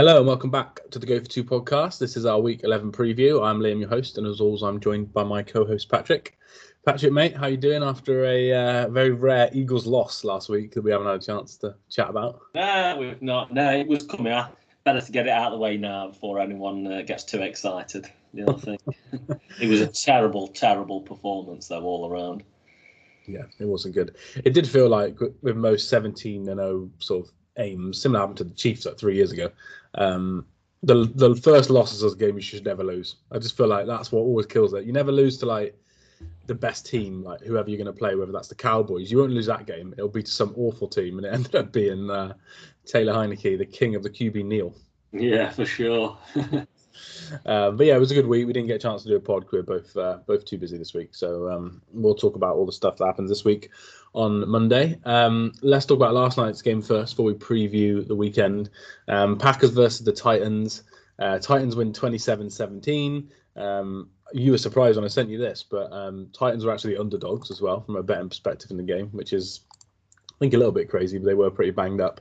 Hello and welcome back to the Go for Two podcast. This is our week 11 preview. I'm Liam, your host, and as always, I'm joined by my co-host Patrick. Patrick, mate, how you doing after a uh, very rare Eagles loss last week that we haven't had a chance to chat about? No, we've not. No, it was coming. out. Better to get it out of the way now before anyone uh, gets too excited. You know, I think it was a terrible, terrible performance though all around. Yeah, it wasn't good. It did feel like with most 17 and 0 sort of aims, similar happened to the Chiefs like three years ago. Um, the the first losses of the game you should never lose. I just feel like that's what always kills it. You never lose to like the best team, like whoever you're going to play, whether that's the Cowboys. You won't lose that game. It'll be to some awful team, and it ended up being uh, Taylor Heinicke, the king of the QB kneel. Yeah, for sure. uh, but yeah, it was a good week. We didn't get a chance to do a pod. We're both uh, both too busy this week, so um, we'll talk about all the stuff that happens this week on Monday. Um, let's talk about last night's game first before we preview the weekend. Um, Packers versus the Titans. Uh, Titans win 27-17. Um, you were surprised when I sent you this, but um, Titans were actually underdogs as well from a betting perspective in the game, which is I think a little bit crazy, but they were pretty banged up.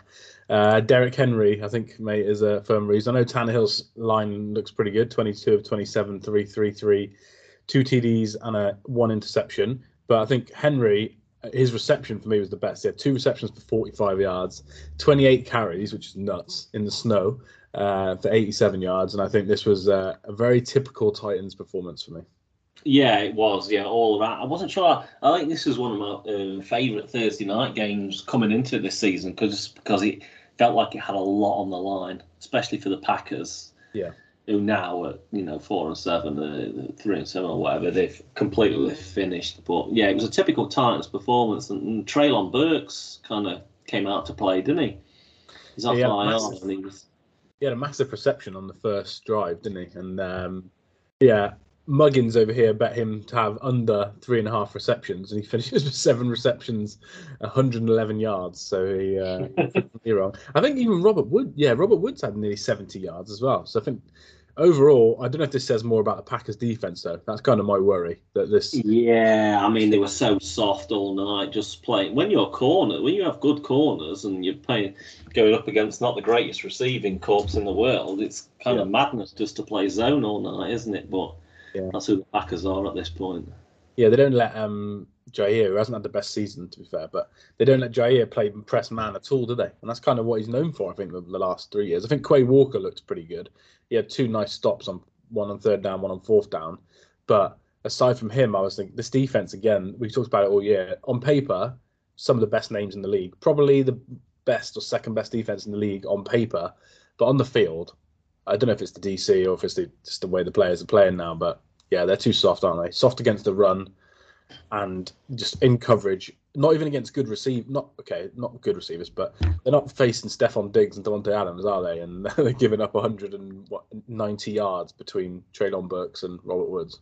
Uh, Derrick Henry, I think, mate, is a firm reason. I know Tannehill's line looks pretty good 22 of 27, 3 3 3, two TDs and a one interception. But I think Henry, his reception for me was the best. He had two receptions for 45 yards, 28 carries, which is nuts, in the snow uh, for 87 yards. And I think this was uh, a very typical Titans performance for me. Yeah, it was. Yeah, all around. I wasn't sure. I think this was one of my uh, favourite Thursday night games coming into this season because because it felt like it had a lot on the line, especially for the Packers. Yeah. Who now at you know four and seven, uh, three and seven or whatever, they've completely finished. But yeah, it was a typical Titans performance, and, and Treylon Burks kind of came out to play, didn't he? He's off yeah, my massive, he was. He had a massive reception on the first drive, didn't he? And um, yeah, Muggins over here bet him to have under three and a half receptions, and he finishes with seven receptions, 111 yards. So he, uh, he wrong. I think even Robert Wood, yeah, Robert Woods had nearly 70 yards as well. So I think overall, I don't know if this says more about the Packers defense though. That's kind of my worry that this. Yeah, I mean they were so soft all night, just playing. When you're corner, when you have good corners and you're playing, going up against not the greatest receiving corps in the world, it's kind Yeah. of madness just to play zone all night, isn't it? But Yeah. that's who the Packers are at this point. Yeah, they don't let um Jaire, who hasn't had the best season to be fair, but they don't let Jaire play press man at all, do they? And that's kind of what he's known for, I think, the, the last three years. I think Quay Walker looked pretty good. He had two nice stops on one on third down, one on fourth down. But aside from him, I was thinking this defense again. We've talked about it all year. On paper, some of the best names in the league, probably the best or second best defense in the league on paper, but on the field, I don't know if it's the DC or if it's the, just the way the players are playing now, but yeah, they're too soft, aren't they? Soft against the run and just in coverage. Not even against good receive. Not okay, not good receivers, but they're not facing Stefon Diggs and Davante Adams, are they? And they're giving up 190 yards between Treylon Burks and Robert Woods.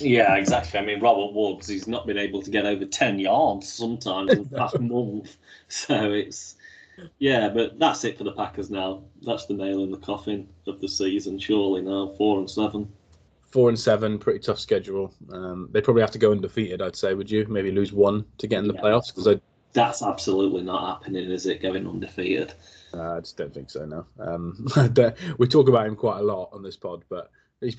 Yeah, exactly. I mean, Robert Woods, he's not been able to get over 10 yards sometimes in the past month. So it's, yeah, but that's it for the Packers now. That's the nail in the coffin of the season, surely now. Four and seven. Four and seven, pretty tough schedule. Um, they probably have to go undefeated, I'd say. Would you maybe lose one to get in the Yeah. playoffs? Because That's absolutely not happening, is it? Going undefeated. Uh, I just don't think so. No, um, we talk about him quite a lot on this pod, but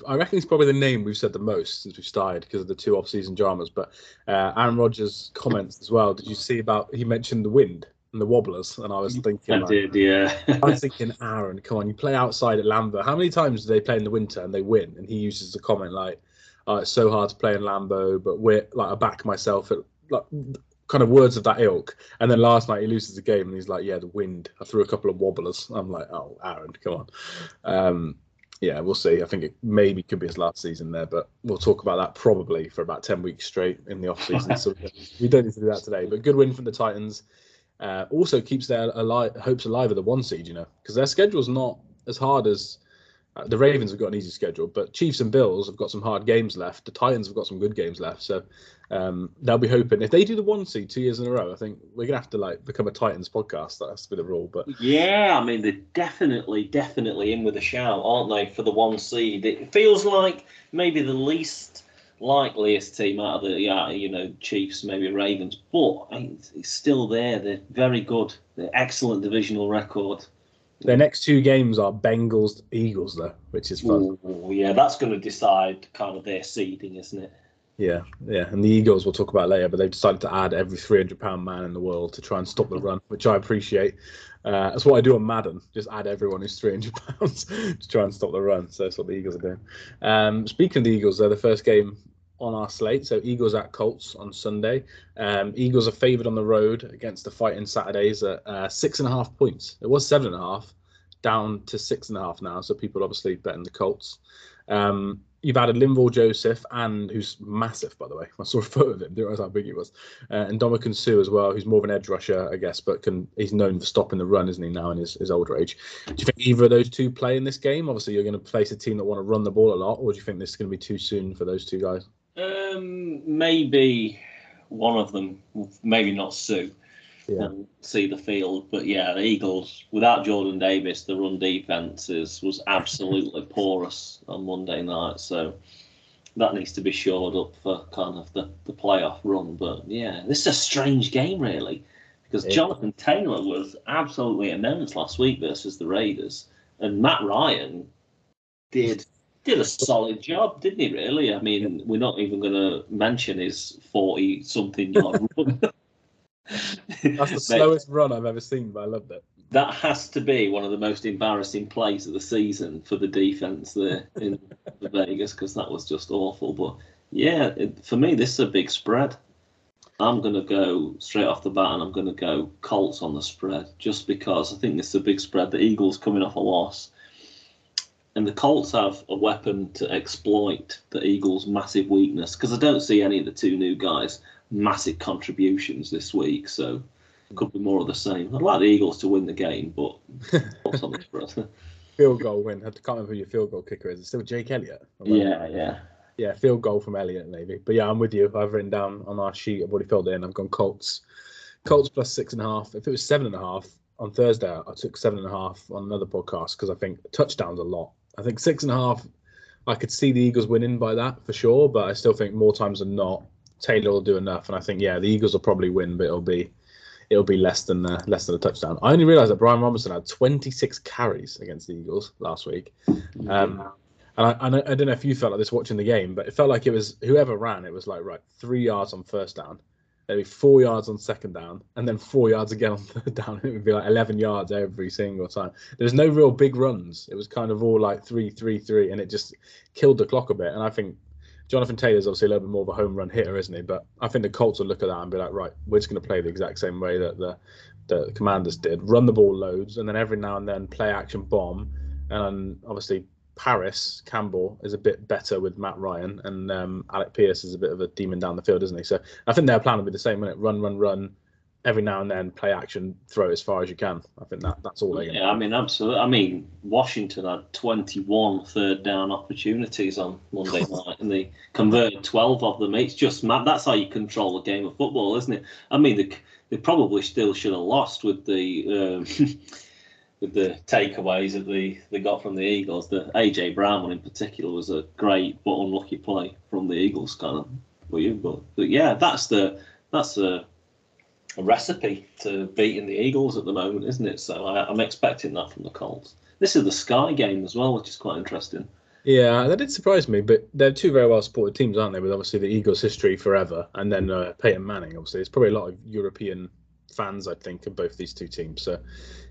I reckon he's probably the name we've said the most since we started because of the two off-season dramas. But uh, Aaron Rodgers' comments as well. Did you see about he mentioned the wind and the wobblers? And I was thinking, I like, did, yeah. I was thinking, Aaron, come on, you play outside at Lambeau. How many times do they play in the winter and they win? And he uses the comment like, oh, "It's so hard to play in Lambeau, but we're like I back myself at like." Kind of words of that ilk, and then last night he loses the game, and he's like, "Yeah, the wind. I threw a couple of wobblers." I'm like, "Oh, Aaron, come on." Um, yeah, we'll see. I think it maybe could be his last season there, but we'll talk about that probably for about ten weeks straight in the off season. so we don't need to do that today. But good win from the Titans. Uh, also keeps their alive, hopes alive at the one seed, you know, because their schedule's not as hard as uh, the Ravens have got an easy schedule, but Chiefs and Bills have got some hard games left. The Titans have got some good games left, so um, they'll be hoping if they do the one seed two years in a row. I think we're gonna have to like become a Titans podcast. That has to be the rule. But Yeah, I mean, they're definitely, definitely in with a shout, aren't they, for the one seed? It feels like maybe the least likeliest team out of the, yeah, you know, Chiefs, maybe Ravens, but it's, still there. They're very good. They're excellent divisional record. Their next two games are Bengals Eagles though, which is fun. Ooh, yeah, that's going to decide kind of their seeding, isn't it? Yeah, yeah, and the Eagles we'll talk about later, but they've decided to add every 300 pound man in the world to try and stop the run, which I appreciate. Uh, that's what I do on Madden, just add everyone who's 300 pounds to try and stop the run. So that's what the Eagles are doing. Um, speaking of the Eagles, they're the first game on our slate. So Eagles at Colts on Sunday. Um, Eagles are favoured on the road against the Fighting Saturdays at uh, six and a half points. It was seven and a half, down to six and a half now. So people obviously betting the Colts. Um, you've added Linval Joseph and who's massive by the way. I saw a photo of him, didn't realize how big he was. Uh, and Ndamukong Suh as well, who's more of an edge rusher, I guess, but can he's known for stopping the run, isn't he? Now in his, his older age. Do you think either of those two play in this game? Obviously, you're going to face a team that want to run the ball a lot, or do you think this is going to be too soon for those two guys? Um, maybe one of them, maybe not Suh. Yeah. and see the field. But yeah, the Eagles without Jordan Davis, the run defense is was absolutely porous on Monday night. So that needs to be shored up for kind of the, the playoff run. But yeah, this is a strange game really. Because Yeah. Jonathan Taylor was absolutely immense last week versus the Raiders. And Matt Ryan did did a solid job, didn't he? Really? I mean, we're not even going to mention his forty something yard run. That's the slowest run I've ever seen, but I loved it. That has to be one of the most embarrassing plays of the season for the defense there in Vegas because that was just awful. But yeah, it, for me, this is a big spread. I'm going to go straight off the bat and I'm going to go Colts on the spread just because I think this is a big spread. The Eagles coming off a loss. And the Colts have a weapon to exploit the Eagles' massive weakness because I don't see any of the two new guys massive contributions this week. So it could be more of the same. I'd like the Eagles to win the game, but on the spread. Field goal win. I can't remember who your field goal kicker is. It's still Jake Elliott. yeah, yeah. Yeah, field goal from Elliott maybe. But yeah, I'm with you. I've written down on our sheet. I've already filled in. I've gone Colts. Colts plus six and a half. If it was seven and a half on Thursday, I took seven and a half on another podcast because I think touchdowns a lot. I think six and a half. I could see the Eagles winning by that for sure, but I still think more times than not, Taylor will do enough. And I think yeah, the Eagles will probably win, but it'll be it'll be less than uh, less than a touchdown. I only realised that Brian Robinson had 26 carries against the Eagles last week. Um, and I, and I, I don't know if you felt like this watching the game, but it felt like it was whoever ran, it was like, right, three yards on first down, maybe four yards on second down, and then four yards again on third down. It would be like 11 yards every single time. There was no real big runs. It was kind of all like three, three, three, and it just killed the clock a bit. And I think Jonathan Taylor's obviously a little bit more of a home run hitter, isn't he? But I think the Colts will look at that and be like, right, we're just going to play the exact same way that the, the Commanders did run the ball loads, and then every now and then play action bomb. And obviously, Parris Campbell is a bit better with Matt Ryan, and um, Alec Pierce is a bit of a demon down the field, isn't he? So I think their plan will be the same, it? Run, run, run. Every now and then, play action, throw as far as you can. I think that that's all to Yeah, I mean, absolutely. I mean, Washington had 21 third down opportunities on Monday night, and they converted 12 of them. It's just mad. That's how you control a game of football, isn't it? I mean, they, they probably still should have lost with the um, with the takeaways that they, they got from the Eagles. The AJ Brown one in particular was a great but unlucky play from the Eagles, kind of. You, but, but yeah, that's the that's the a recipe to beating the Eagles at the moment, isn't it? So I, I'm expecting that from the Colts. This is the Sky game as well, which is quite interesting. Yeah, that did surprise me, but they're two very well supported teams, aren't they? With obviously the Eagles' history forever, and then uh, Peyton Manning. Obviously, there's probably a lot of European fans, I think, of both these two teams. So,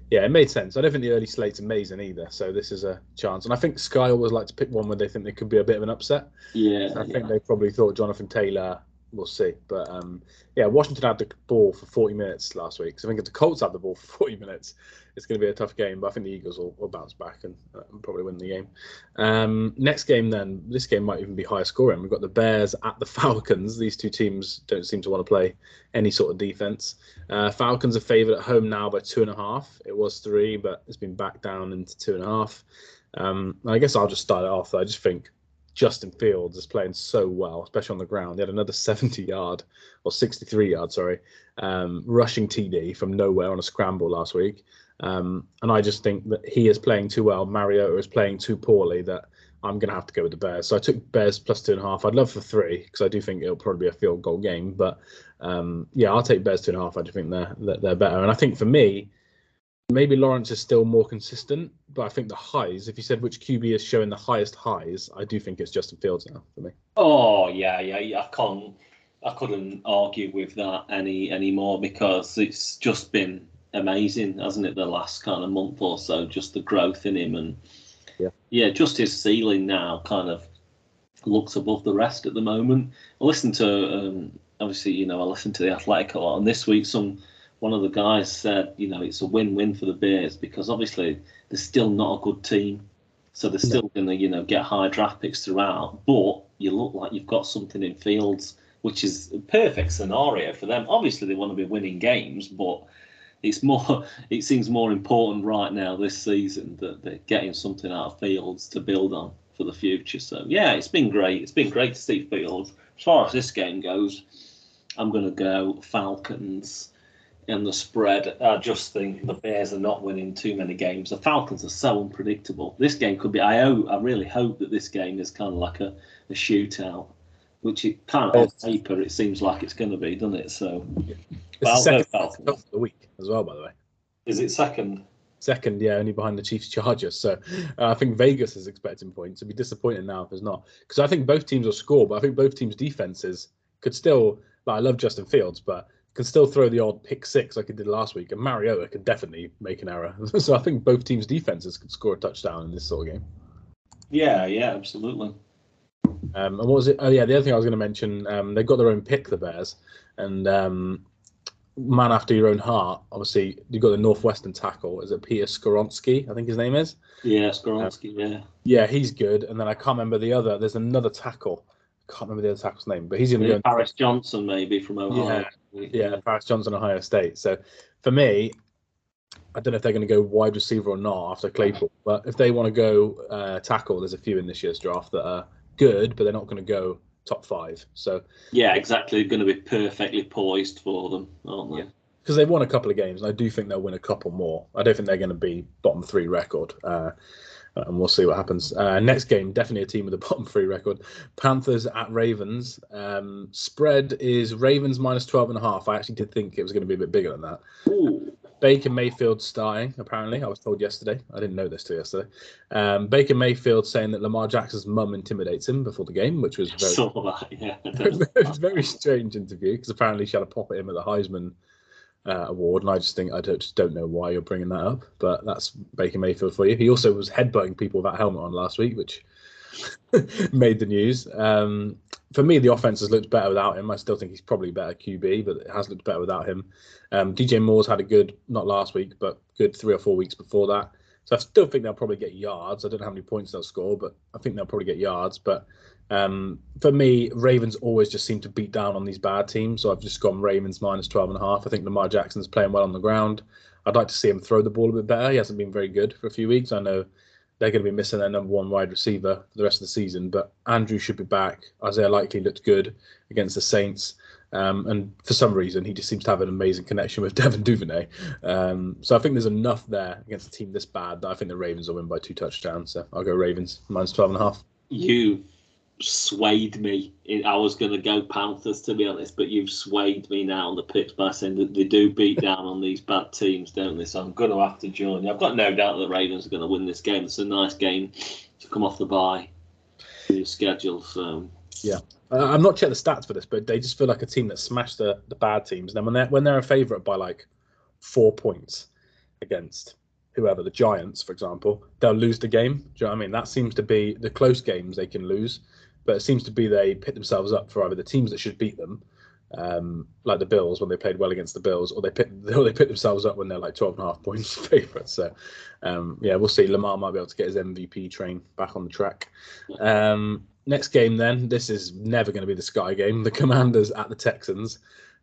yeah, it made sense. I don't think the early slate's amazing either, so this is a chance. And I think Sky always like to pick one where they think there could be a bit of an upset. Yeah, I yeah. think they probably thought Jonathan Taylor. We'll see, but um, yeah, Washington had the ball for 40 minutes last week. So I think if the Colts have the ball for 40 minutes, it's going to be a tough game. But I think the Eagles will, will bounce back and, uh, and probably win the game. Um, next game, then, this game might even be higher scoring. We've got the Bears at the Falcons. These two teams don't seem to want to play any sort of defense. Uh, Falcons are favored at home now by two and a half. It was three, but it's been back down into two and a half. Um, I guess I'll just start it off. I just think Justin Fields is playing so well, especially on the ground. He had another 70 yard or 63 yard, sorry, um, rushing TD from nowhere on a scramble last week. Um, and I just think that he is playing too well. Mariota is playing too poorly that I'm going to have to go with the Bears. So I took Bears plus two and a half. I'd love for three because I do think it'll probably be a field goal game. But um, yeah, I'll take Bears two and a half. I do think they're, they're, they're better. And I think for me, maybe Lawrence is still more consistent, but I think the highs. If you said which QB is showing the highest highs, I do think it's Justin Fields now for me. Oh yeah, yeah, yeah. I can't, I couldn't argue with that any anymore because it's just been amazing, hasn't it? The last kind of month or so, just the growth in him and yeah, yeah, just his ceiling now kind of looks above the rest at the moment. I listened to um, obviously, you know, I listened to the Athletic a lot, and this week some one of the guys said, you know, it's a win-win for the Bears because obviously they're still not a good team, so they're still going to, you know, get high draft picks throughout. But you look like you've got something in Fields, which is a perfect scenario for them. Obviously, they want to be winning games, but it's more. It seems more important right now this season that they're getting something out of Fields to build on for the future. So yeah, it's been great. It's been great to see Fields. As far as this game goes, I'm going to go Falcons in the spread. I just think the Bears are not winning too many games. The Falcons are so unpredictable. This game could be. I hope, I really hope that this game is kind of like a, a shootout, which it kind of on paper it seems like it's going to be, doesn't it? So, it's the second of the week as well, by the way. Is it second? Second, yeah, only behind the Chiefs Chargers. So uh, I think Vegas is expecting points. It'd be disappointing now if it's not, because I think both teams will score, but I think both teams' defenses could still. Like, I love Justin Fields, but can still throw the odd pick six like he did last week, and Mariota could definitely make an error. so I think both teams' defenses could score a touchdown in this sort of game. Yeah, yeah, absolutely. Um, and what was it? Oh yeah, the other thing I was going to mention, um, they've got their own pick, the Bears, and um, man after your own heart. Obviously, you've got the Northwestern tackle. Is it Peter Skoronski? I think his name is. Yeah, Skoronski. yeah. Yeah, he's good. And then I can't remember the other. There's another tackle. I can't remember the other tackle's name, but he's going to go. Paris Johnson, maybe from Ohio. Yeah, yeah, Paris Johnson, Ohio State. So for me, I don't know if they're going to go wide receiver or not after Claypool, but if they want to go uh, tackle, there's a few in this year's draft that are good, but they're not going to go top five. So yeah, exactly, going to be perfectly poised for them, aren't they? Yeah. Because they've won a couple of games, and I do think they'll win a couple more. I don't think they're going to be bottom three record. Uh, and we'll see what happens. Uh, next game, definitely a team with a bottom three record. Panthers at Ravens. Um, spread is Ravens minus 12 and a half. I actually did think it was going to be a bit bigger than that. Ooh. Baker Mayfield starting, apparently. I was told yesterday. I didn't know this till yesterday. Um, Baker Mayfield saying that Lamar Jackson's mum intimidates him before the game, which was very, yeah. very strange interview because apparently she had a pop at him at the Heisman uh, award, and I just think I don't, just don't know why you're bringing that up. But that's Baker Mayfield for you. He also was headbutting people with that helmet on last week, which made the news. Um, for me, the offense has looked better without him. I still think he's probably better QB, but it has looked better without him. Um, DJ Moore's had a good, not last week, but good three or four weeks before that. So I still think they'll probably get yards. I don't know how many points they'll score, but I think they'll probably get yards. But um, for me, Ravens always just seem to beat down on these bad teams. So I've just gone Ravens minus 12 and a half. I think Lamar Jackson's playing well on the ground. I'd like to see him throw the ball a bit better. He hasn't been very good for a few weeks. I know they're going to be missing their number one wide receiver for the rest of the season, but Andrew should be back. Isaiah Likely looked good against the Saints. Um, and for some reason, he just seems to have an amazing connection with Devin Duvernay. Um, so I think there's enough there against a team this bad that I think the Ravens will win by two touchdowns. So I'll go Ravens minus 12 and a half. You swayed me. I was going to go Panthers to be honest, but you've swayed me now on the picks by saying that they do beat down on these bad teams, don't they? So I'm going to have to join you. I've got no doubt that the Ravens are going to win this game. It's a nice game to come off the bye your schedule. So yeah. I'm not checked the stats for this, but they just feel like a team that smashed the, the bad teams. And then when they're when they're a favourite by like four points against whoever, the Giants, for example, they'll lose the game. Do you know what I mean? That seems to be the close games they can lose but it seems to be they pit themselves up for either the teams that should beat them, um, like the Bills when they played well against the Bills, or they pit or they pit themselves up when they're like 12 and a half points favourites. So um, yeah, we'll see. Lamar might be able to get his MVP train back on the track. Um, next game then, this is never going to be the Sky game. The Commanders at the Texans.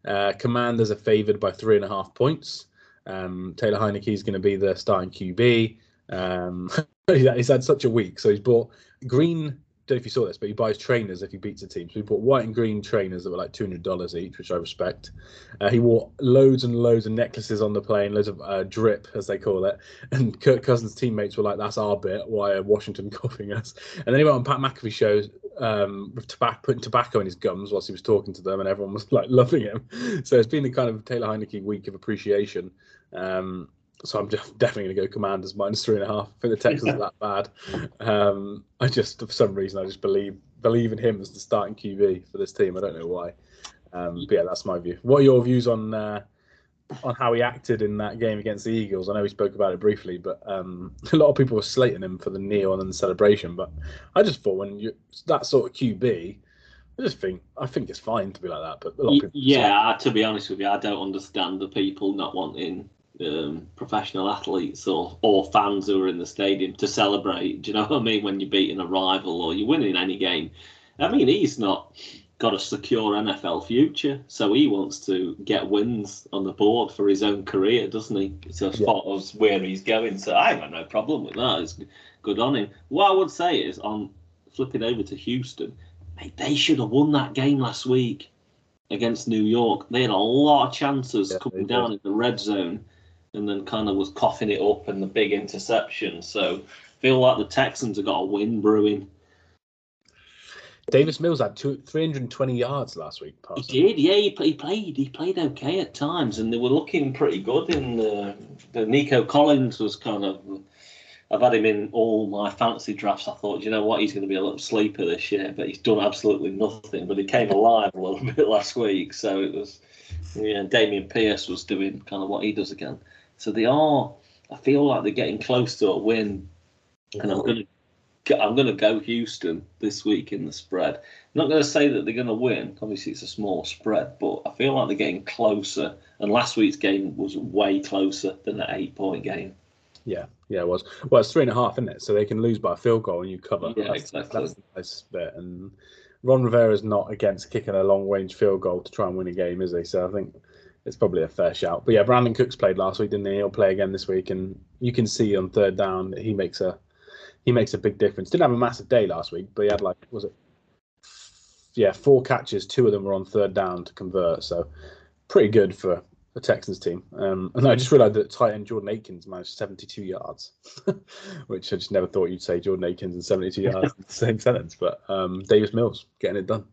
Uh, Commanders are favoured by three and a half points. Um, Taylor Heinicke is going to be the starting QB. Um, he's had such a week, so he's bought green don't know if you saw this, but he buys trainers if he beats a team. So he bought white and green trainers that were like two hundred dollars each, which I respect. Uh, he wore loads and loads of necklaces on the plane, loads of uh, drip as they call it. And Kirk Cousins' teammates were like, "That's our bit. Why are Washington copying us?" And then he went on Pat McAfee shows um, with tobacco, putting tobacco in his gums whilst he was talking to them, and everyone was like loving him. So it's been the kind of Taylor Heinicke week of appreciation. Um, so I'm just definitely going to go Commanders minus three and a half. I think the Texans are that bad. Um, I just, for some reason, I just believe believe in him as the starting QB for this team. I don't know why. Um, but yeah, that's my view. What are your views on uh, on how he acted in that game against the Eagles? I know we spoke about it briefly, but um, a lot of people were slating him for the kneel and the celebration. But I just thought when you that sort of QB, I just think I think it's fine to be like that. But a lot of people, yeah, to be honest with you, I don't understand the people not wanting um, professional athletes or or fans who are in the stadium to celebrate. Do you know what I mean? When you're beating a rival or you're winning any game. I mean, he's not got a secure NFL future, so he wants to get wins on the board for his own career, doesn't he? So as yeah. far as where he's going, so I have got no problem with that. It's good on him. What I would say is on flipping over to Houston, mate, they should have won that game last week against New York. They had a lot of chances yeah, coming down in the red zone and then kind of was coughing it up and the big interception. So feel like the Texans have got a win brewing. Davis Mills had two, 320 yards last week. He did, yeah. He, he, played. He played okay at times, and they were looking pretty good. In the, uh, the Nico Collins was kind of. I've had him in all my fantasy drafts. I thought, you know what, he's going to be a little sleeper this year, but he's done absolutely nothing. But he came alive a little bit last week, so it was. Yeah, Dameon Pierce was doing kind of what he does again. So they are. I feel like they're getting close to a win, and I'm going to I'm going to go Houston this week in the spread. I'm not going to say that they're going to win. Obviously, it's a small spread, but I feel like they're getting closer. And last week's game was way closer than that eight point game. Yeah, yeah, it was. Well, it's three and a half, isn't it? So they can lose by a field goal and you cover. Yeah, that's, exactly. That's the nice bit. And Ron Rivera is not against kicking a long range field goal to try and win a game, is he? So I think it's probably a fair shout. But yeah, Brandin Cooks played last week, didn't he? He'll play again this week, and you can see on third down that he makes a he makes a big difference. Didn't have a massive day last week, but he had like was it yeah four catches, two of them were on third down to convert, so pretty good for the Texans team. Um, and I just realised that tight end Jordan Akins managed 72 yards, which I just never thought you'd say Jordan Akins and 72 yards in the same sentence. But um, Davis Mills getting it done.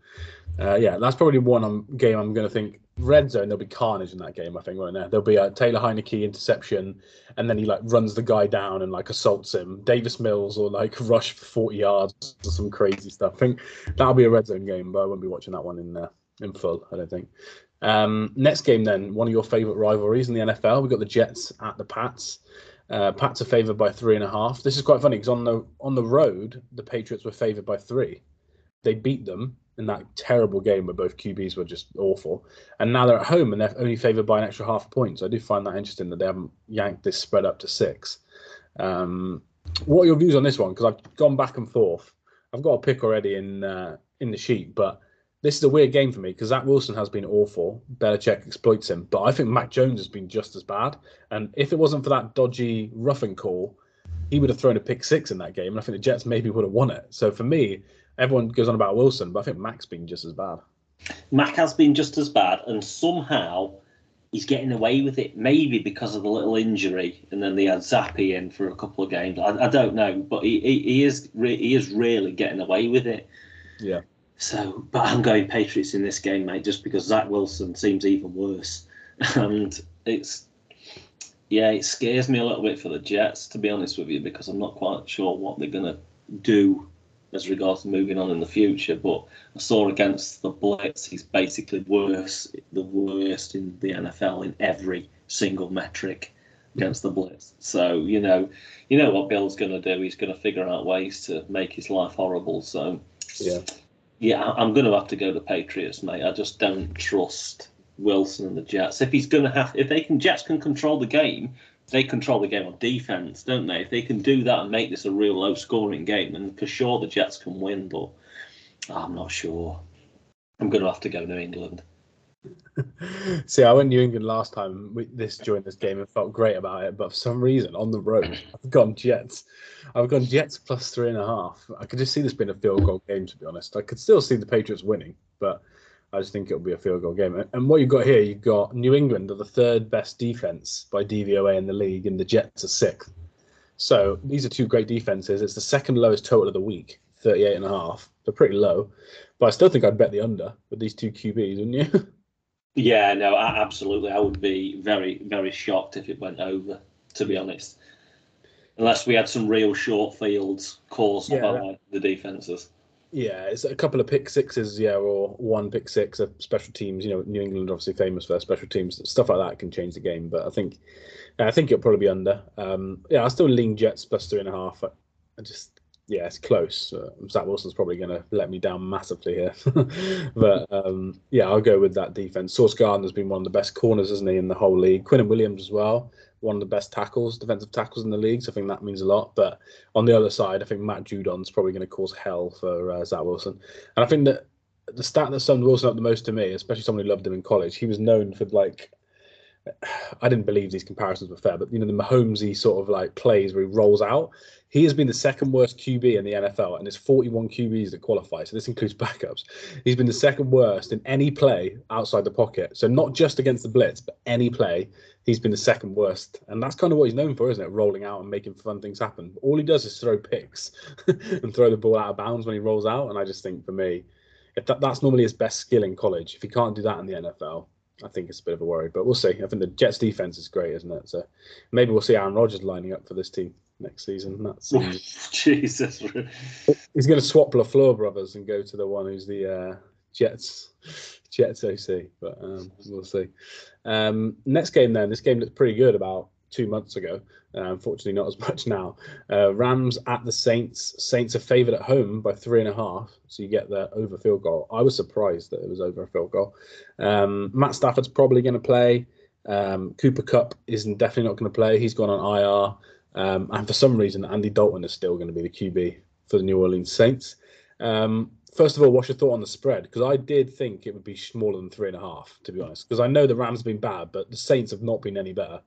Uh, yeah, that's probably one I'm, game I'm going to think red zone, there'll be carnage in that game. I think, won't there? There'll be a Taylor Heinicke interception, and then he like runs the guy down and like assaults him. Davis Mills or like rush for forty yards or some crazy stuff. I think that'll be a red zone game, but I won't be watching that one in uh, in full. I don't think. Um, next game then, one of your favourite rivalries in the NFL. We've got the Jets at the Pats. Uh, Pats are favoured by three and a half. This is quite funny because on the on the road, the Patriots were favoured by three. They beat them in that terrible game where both QBs were just awful. And now they're at home and they're only favoured by an extra half point. So I do find that interesting that they haven't yanked this spread up to six. Um, what are your views on this one? Because I've gone back and forth. I've got a pick already in uh, in the sheet, but this is a weird game for me because Zach Wilson has been awful. Belichick exploits him, but I think Mac Jones has been just as bad. And if it wasn't for that dodgy roughing call, he would have thrown a pick six in that game, and I think the Jets maybe would have won it. So for me, everyone goes on about Wilson, but I think Mac's been just as bad. Mac has been just as bad, and somehow he's getting away with it. Maybe because of the little injury, and then they had Zappe in for a couple of games. I, I don't know, but he, he, he is he is really getting away with it. Yeah. So, but I'm going Patriots in this game, mate, just because Zach Wilson seems even worse, and it's yeah, it scares me a little bit for the Jets, to be honest with you, because I'm not quite sure what they're gonna do as regards moving on in the future. But I saw against the Blitz, he's basically worse, the worst in the NFL in every single metric against the Blitz. So you know, you know what Bill's going to do. He's going to figure out ways to make his life horrible. So yeah, yeah, I'm going to have to go to Patriots, mate. I just don't trust Wilson and the Jets. If he's going to have, if they can, Jets can control the game they control the game on defense, don't they? If they can do that and make this a real low scoring game, then for sure the Jets can win, but I'm not sure. I'm going to have to go New England. See, I went New England last time with this during this game and felt great about it, but for some reason on the road, I've gone Jets. I've gone Jets plus three and a half. I could just see this being a field goal game, to be honest. I could still see the Patriots winning, but I just think it'll be a field goal game. And what you've got here, you've got New England are the third best defense by DVOA in the league, and the Jets are sixth. So these are two great defenses. It's the second lowest total of the week, 38 and a half. They're pretty low, but I still think I'd bet the under with these two QBs, wouldn't you? Yeah, no, absolutely. I would be very, very shocked if it went over. to be honest. Unless we had some real short fields caused Yeah, by that- the defenses. Yeah, it's a couple of pick sixes, yeah, or one pick six of special teams. You know, New England obviously famous for their special teams. Stuff like that can change the game, but I think, I think it'll probably be under. Um, yeah, I still lean Jets plus three and a half. I, I just, yeah, it's close. Uh, Zach Wilson's probably going to let me down massively here, but um, yeah, I'll go with that defense. Sauce Gardner's been one of the best corners, isn't he, in the whole league? Quinnen Williams as well, one of the best tackles, defensive tackles in the league. So I think that means a lot. But on the other side, I think Matt Judon's probably going to cause hell for uh, Zach Wilson. And I think that the stat that summed Wilson up the most to me, especially someone who loved him in college, he was known for like. I didn't believe these comparisons were fair, but you know the Mahomesy sort of like plays where he rolls out. He has been the second worst QB in the NFL, and it's 41 QBs that qualify. So this includes backups. He's been the second worst in any play outside the pocket. So not just against the blitz, but any play, he's been the second worst. And that's kind of what he's known for, isn't it? Rolling out and making fun things happen. All he does is throw picks and throw the ball out of bounds when he rolls out. And I just think for me, if that, that's normally his best skill in college, if he can't do that in the NFL, I think it's a bit of a worry. But we'll see. I think the Jets defense is great, isn't it? So maybe we'll see Aaron Rodgers lining up for this team next season. That's Jesus. he's going to swap LaFleur brothers and go to the one who's the uh, Jets Jets OC. But um, we'll see. Um, next game then. This game looked pretty good about two months ago. Uh, unfortunately, not as much now. Uh, Rams at the Saints. Saints are favoured at home by three and a half, so you get the over field goal. I was surprised that it was over a field goal. Um, Matt Stafford's probably going to play. Um, Cooper Kupp is definitely not going to play. He's gone on IR. Um, and for some reason, Andy Dalton is still going to be the QB for the New Orleans Saints. First of all, what's your thought on the spread? Because I did think it would be smaller than three and a half, to be honest. Because I know the Rams have been bad, but the Saints have not been any better.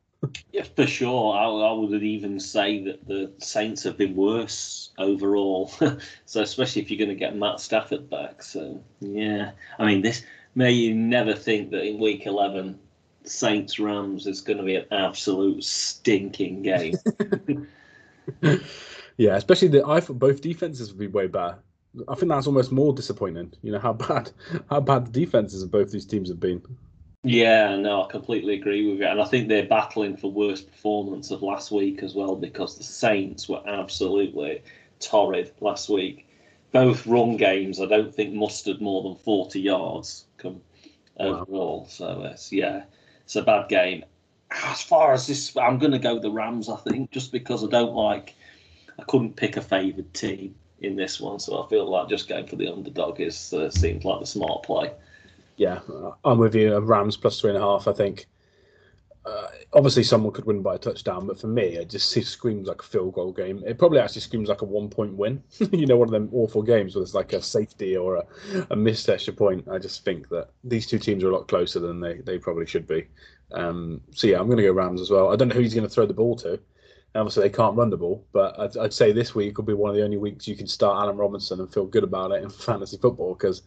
Yeah, for sure. I, I would even say that the Saints have been worse overall. so especially if you're going to get Matt Stafford back. So yeah, I mean this may you never think that in week eleven Saints Rams is going to be an absolute stinking game. yeah, especially the I thought both defenses would be way better. I think that's almost more disappointing. You know how bad how bad the defenses of both these teams have been. Yeah, no, I completely agree with you. And I think they're battling for worst performance of last week as well because the Saints were absolutely torrid last week. Both run games, I don't think mustered more than 40 yards come Wow. overall. So, it's, yeah, it's a bad game. As far as this, I'm going to go the Rams, I think, just because I don't like, I couldn't pick a favoured team in this one. So I feel like just going for the underdog is uh, seems like the smart play. Yeah, I'm with you. Rams plus three and a half. I think. Uh, obviously, someone could win by a touchdown, but for me, it just screams like a field goal game. It probably actually screams like a one point win. you know, one of them awful games where it's like a safety or a, a missed extra point. I just think that these two teams are a lot closer than they, they probably should be. Um, so yeah, I'm going to go Rams as well. I don't know who he's going to throw the ball to. Obviously, they can't run the ball, but I'd, I'd say this week will be one of the only weeks you can start Allen Robinson and feel good about it in fantasy football because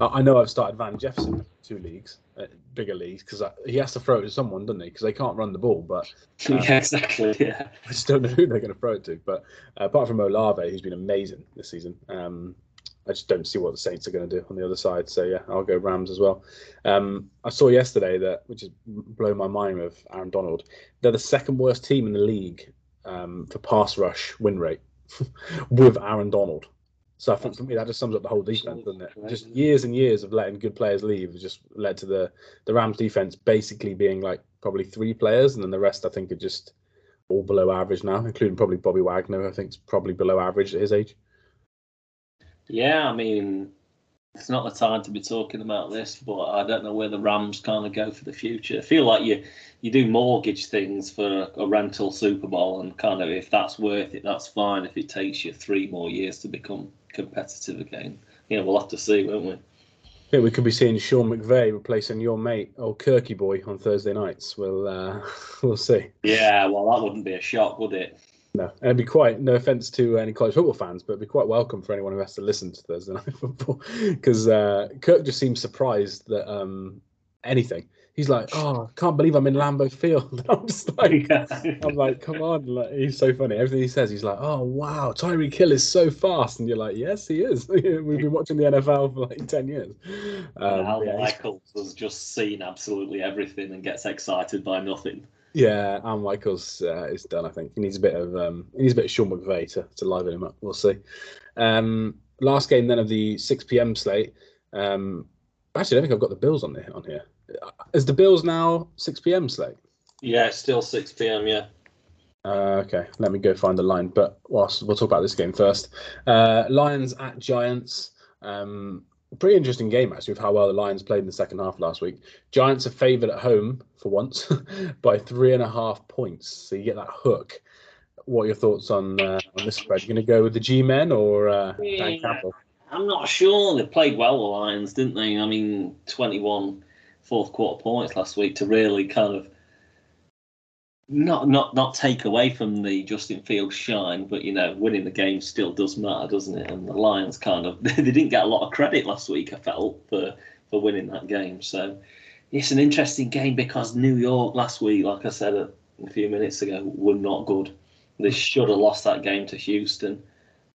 I know I've started Van Jefferson in two leagues, uh, bigger leagues, because he has to throw it to someone, doesn't he? Because they can't run the ball. But Um, yeah, exactly. Yeah. I just don't know who they're going to throw it to. But uh, apart from Olave, who's been amazing this season, um, I just don't see what the Saints are going to do on the other side. So yeah, I'll go Rams as well. Um, I saw yesterday that, which is blown my mind with Aaron Donald, they're the second worst team in the league um, for pass rush win rate with Aaron Donald. So I think for me that just sums up the whole defense, doesn't it? Just years and years of letting good players leave just led to the the Rams defense basically being like probably three players, and then the rest I think are just all below average now, including probably Bobby Wagner. I think is probably below average at his age. Yeah, I mean, it's not the time to be talking about this, but I don't know where the Rams kind of go for the future. I feel like you you do mortgage things for a rental Super Bowl, and kind of if that's worth it, that's fine. If it takes you three more years to become competitive again, you know, we'll have to see, won't we? I think we could be seeing Sean McVay replacing your mate, old Kirky boy, on Thursday nights. We'll uh, we'll see. Yeah, well, that wouldn't be a shock, would it? No, and it'd be quite no offense to any college football fans, but it'd be quite welcome for anyone who has to listen to Thursday night football because uh, Kirk just seems surprised that um, anything. He's like, "Oh, I can't believe I'm in Lambeau Field." I'm just like, I'm like, "Come on!" Like, he's so funny. Everything he says, he's like, "Oh wow, Tyreek Hill is so fast," and you're like, "Yes, he is." We've been watching the NFL for like ten years. Um, Al yeah, Michaels has just seen absolutely everything and gets excited by nothing. Yeah, and Michaels uh, is done. I think he needs a bit of um, he needs a bit of Sean McVay to, to liven him up. We'll see. Um, last game then of the 6 p.m. slate. Um, actually, I don't think I've got the Bills on there on here. Is the Bills now 6 p.m. slate? Yeah, it's still 6 p.m. Yeah. Uh, okay, let me go find the line. But whilst we'll talk about this game first. Uh, Lions at Giants. Um, pretty interesting game actually with how well the Lions played in the second half last week. Giants are favoured at home for once by three and a half points, so you get that hook. What are your thoughts on uh, on this spread? You going to go with the G men or uh, Dan Campbell? I'm not sure. They played well, the Lions, didn't they? I mean, 21 fourth quarter points last week to really kind of not not not take away from the Justin Fields shine, but you know, winning the game still does matter, doesn't it? And the Lions kind of they didn't get a lot of credit last week. I felt for for winning that game. So it's an interesting game because New York last week, like I said a, a few minutes ago, were not good. They should have lost that game to Houston.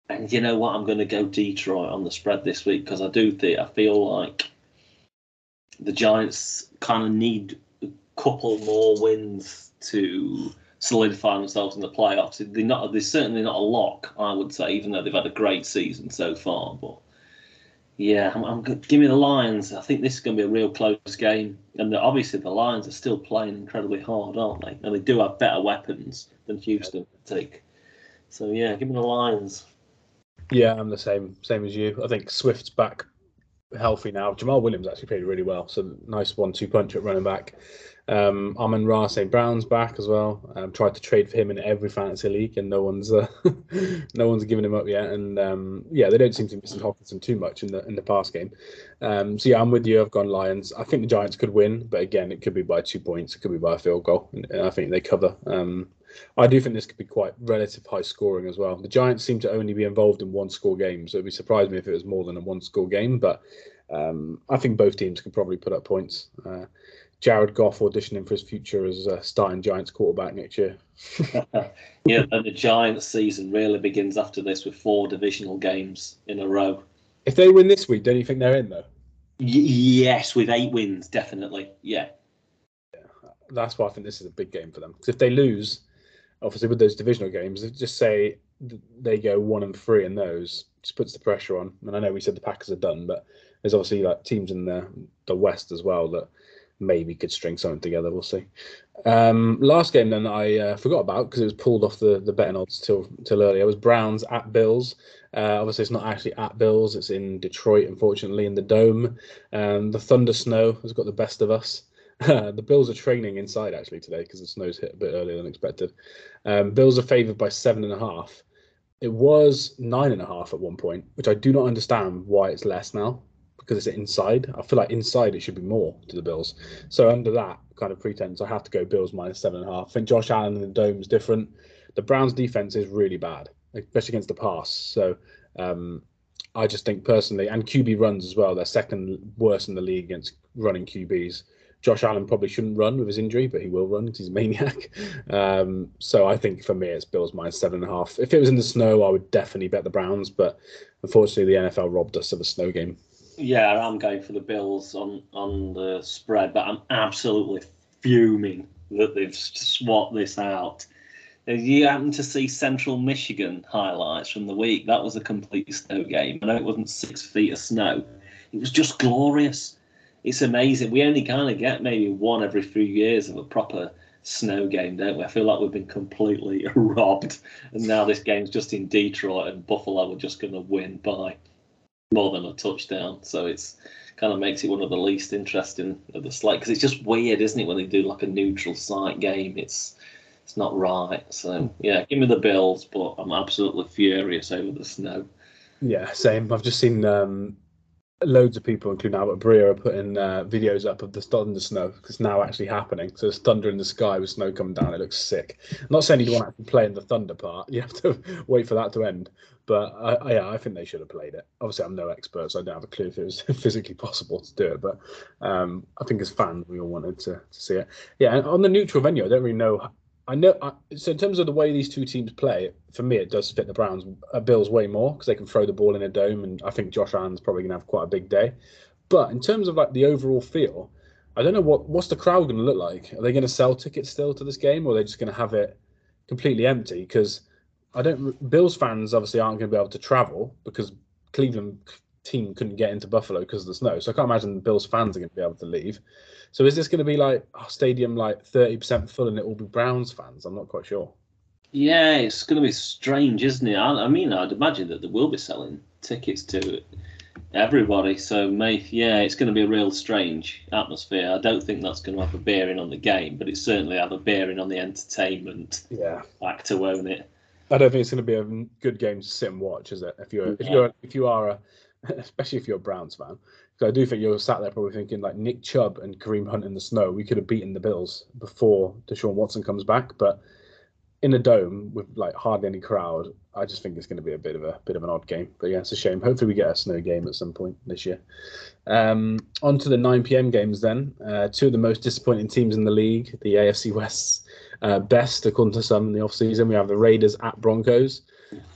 And you know what? I'm going to go Detroit on the spread this week because I do think I feel like the Giants kind of need a couple more wins to solidify themselves in the playoffs. They're not. They're certainly not a lock, I would say, even though they've had a great season so far. But yeah, I'm, I'm give me the Lions. I think this is going to be a real close game, and the, obviously the Lions are still playing incredibly hard, aren't they? And they do have better weapons than Houston take. So yeah, give me the Lions. Yeah, I'm the same same as you. I think Swift's back healthy now. Jamaal Williams actually played really well, so nice one-two punch at running back. Um, Amon-Ra St. Brown's back as well. Um, tried to trade for him in every fantasy league, and no one's uh, no one's given him up yet. And um, yeah, they don't seem to be missing Hockenson too much in the in the past game. Um, so yeah, I'm with you. I've gone Lions. I think the Giants could win, but again, it could be by two points. It could be by a field goal. And I think they cover. Um, I do think this could be quite relative high scoring as well. The Giants seem to only be involved in one score games, so it'd be surprised me if it was more than a one score game. But um, I think both teams can probably put up points. Uh, Jared Goff auditioning for his future as a starting Giants quarterback next year. yeah, and the Giants season really begins after this with four divisional games in a row. If they win this week, don't you think they're in though? Y- yes, with eight wins, definitely. Yeah. yeah. That's why I think this is a big game for them. Because if they lose, obviously with those divisional games, just say they go one and three in those, just puts the pressure on. And I know we said the Packers are done, but there's obviously like teams in the the West as well that maybe could string something together. We'll see. Um, last game then that I uh, forgot about because it was pulled off the the betting odds till till earlier. Was Browns at Bills. Uh, obviously, it's not actually at Bills. It's in Detroit, unfortunately, in the dome. Um, the Thunder Snow has got the best of us. the Bills are training inside actually today because the snow's hit a bit earlier than expected. Um, Bills are favoured by seven and a half. It was nine and a half at one point, which I do not understand why it's less now because it's inside. I feel like inside it should be more to the Bills. So under that kind of pretense, I have to go Bills minus seven and a half. I think Josh Allen in the dome is different. The Browns defense is really bad, especially against the pass. So um, I just think personally, and QB runs as well. They're second worst in the league against running QBs. Josh Allen probably shouldn't run with his injury, but he will run because he's a maniac. Um, so I think for me, it's Bills minus seven and a half. If it was in the snow, I would definitely bet the Browns, but unfortunately, the NFL robbed us of a snow game. Yeah, I'm going for the Bills on on the spread, but I'm absolutely fuming that they've swapped this out. If you happen to see Central Michigan highlights from the week, that was a complete snow game. I know it wasn't six feet of snow. It was just glorious. It's amazing. We only kind of get maybe one every few years of a proper snow game, don't we? I feel like we've been completely robbed. And now this game's just in Detroit and Buffalo are just going to win by more than a touchdown. So it's kind of makes it one of the least interesting of the slate because it's just weird, isn't it, when they do like a neutral site game? It's it's not right. So yeah, give me the Bills, but I'm absolutely furious over the snow. Yeah, same. I've just seen um, loads of people, including Albert Breer, are putting uh, videos up of the thunder snow because it's now actually happening. So there's thunder in the sky with snow coming down. It looks sick. I'm not saying you want to play in the thunder part. You have to wait for that to end. But I, I, yeah, I think they should have played it. Obviously, I'm no expert, so I don't have a clue if it was physically possible to do it. But um, I think as fans, we all wanted to, to see it. Yeah, and on the neutral venue, I don't really know I know. I, so in terms of the way these two teams play, for me, it does fit the Browns, uh, Bills way more because they can throw the ball in a dome, and I think Josh Allen's probably gonna have quite a big day. But in terms of like the overall feel, I don't know what what's the crowd going to look like. Are they going to sell tickets still to this game, or are they just going to have it completely empty? Because I don't. Bills fans obviously aren't going to be able to travel because Cleveland team couldn't get into Buffalo because of the snow. So I can't imagine the Bills fans are going to be able to leave. So is this going to be like a stadium like thirty percent full and it will be Browns fans? I'm not quite sure. Yeah, it's going to be strange, isn't it? I, I mean, I'd imagine that they will be selling tickets to everybody. So, may, yeah, it's going to be a real strange atmosphere. I don't think that's going to have a bearing on the game, but it certainly have a bearing on the entertainment. Yeah, back to own it. I don't think it's going to be a good game to sit and watch, is it? If you're if you're if you are a especially if you're a Browns fan. Because I do think you're sat there probably thinking like Nick Chubb and Kareem Hunt in the snow. We could have beaten the Bills before Deshaun Watson comes back, but in a dome with like hardly any crowd, I just think it's going to be a bit of a bit of an odd game. But yeah, it's a shame. Hopefully, we get a snow game at some point this year. Um, on to the 9 p.m. games then. Uh, two of the most disappointing teams in the league, the AFC West uh, best according to some in the offseason. We have the Raiders at Broncos.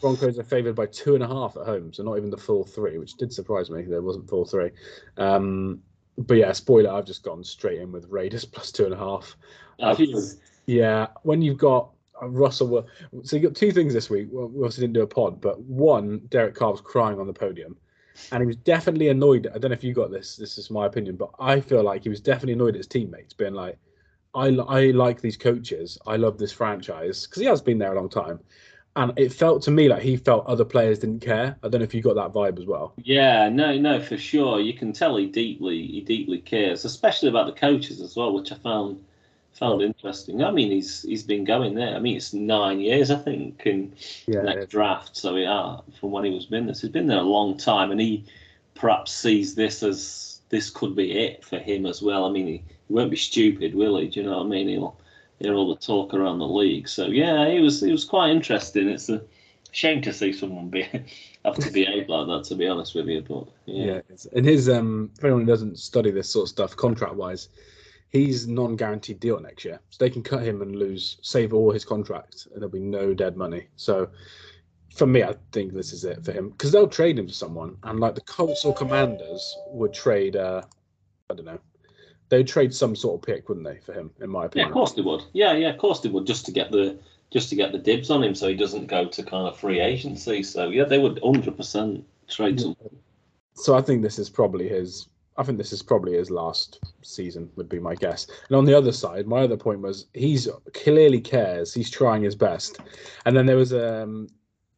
Broncos are favoured by two and a half at home, so not even the full three, which did surprise me. There wasn't full three. Um, but yeah, spoiler, I've just gone straight in with Raiders plus two and a half. Uh, yeah, when you've got Russell, so you got two things this week. Well, we also didn't do a pod, but one, Derek Carr was crying on the podium, and he was definitely annoyed. I don't know if you got this. This is my opinion, but I feel like he was definitely annoyed at his teammates, being like, "I I like these coaches. I love this franchise because he has been there a long time." And it felt to me like he felt other players didn't care. I don't know if you got that vibe as well. Yeah, no, no, for sure. You can tell he deeply, he deeply cares, especially about the coaches as well, which I found found interesting. I mean, he's he's been going there. I mean, it's nine years, I think, in yeah, next draft. So yeah, from when he was been there, so he's been there a long time, and he perhaps sees this as this could be it for him as well. I mean, he, he won't be stupid, will he? Do you know what I mean? He'll hear all the talk around the league. So yeah, it was it was quite interesting. It's a shame to see someone be have to behave like that. To be honest with you, but yeah, yeah and his um, for anyone who doesn't study this sort of stuff, contract wise, he's non-guaranteed deal next year, so they can cut him and lose, save all his contract, and there'll be no dead money. So. For me, I think this is it for him because they'll trade him to someone, and like the Colts or Commanders would trade, uh, I don't know, they'd trade some sort of pick, wouldn't they, for him? In my opinion. Yeah, of course they would. Yeah, yeah, of course they would, just to get the just to get the dibs on him, so he doesn't go to kind of free agency. So yeah, they would hundred percent trade him. So I think this is probably his. I think this is probably his last season, would be my guess. And on the other side, my other point was he's clearly cares. He's trying his best. And then there was um,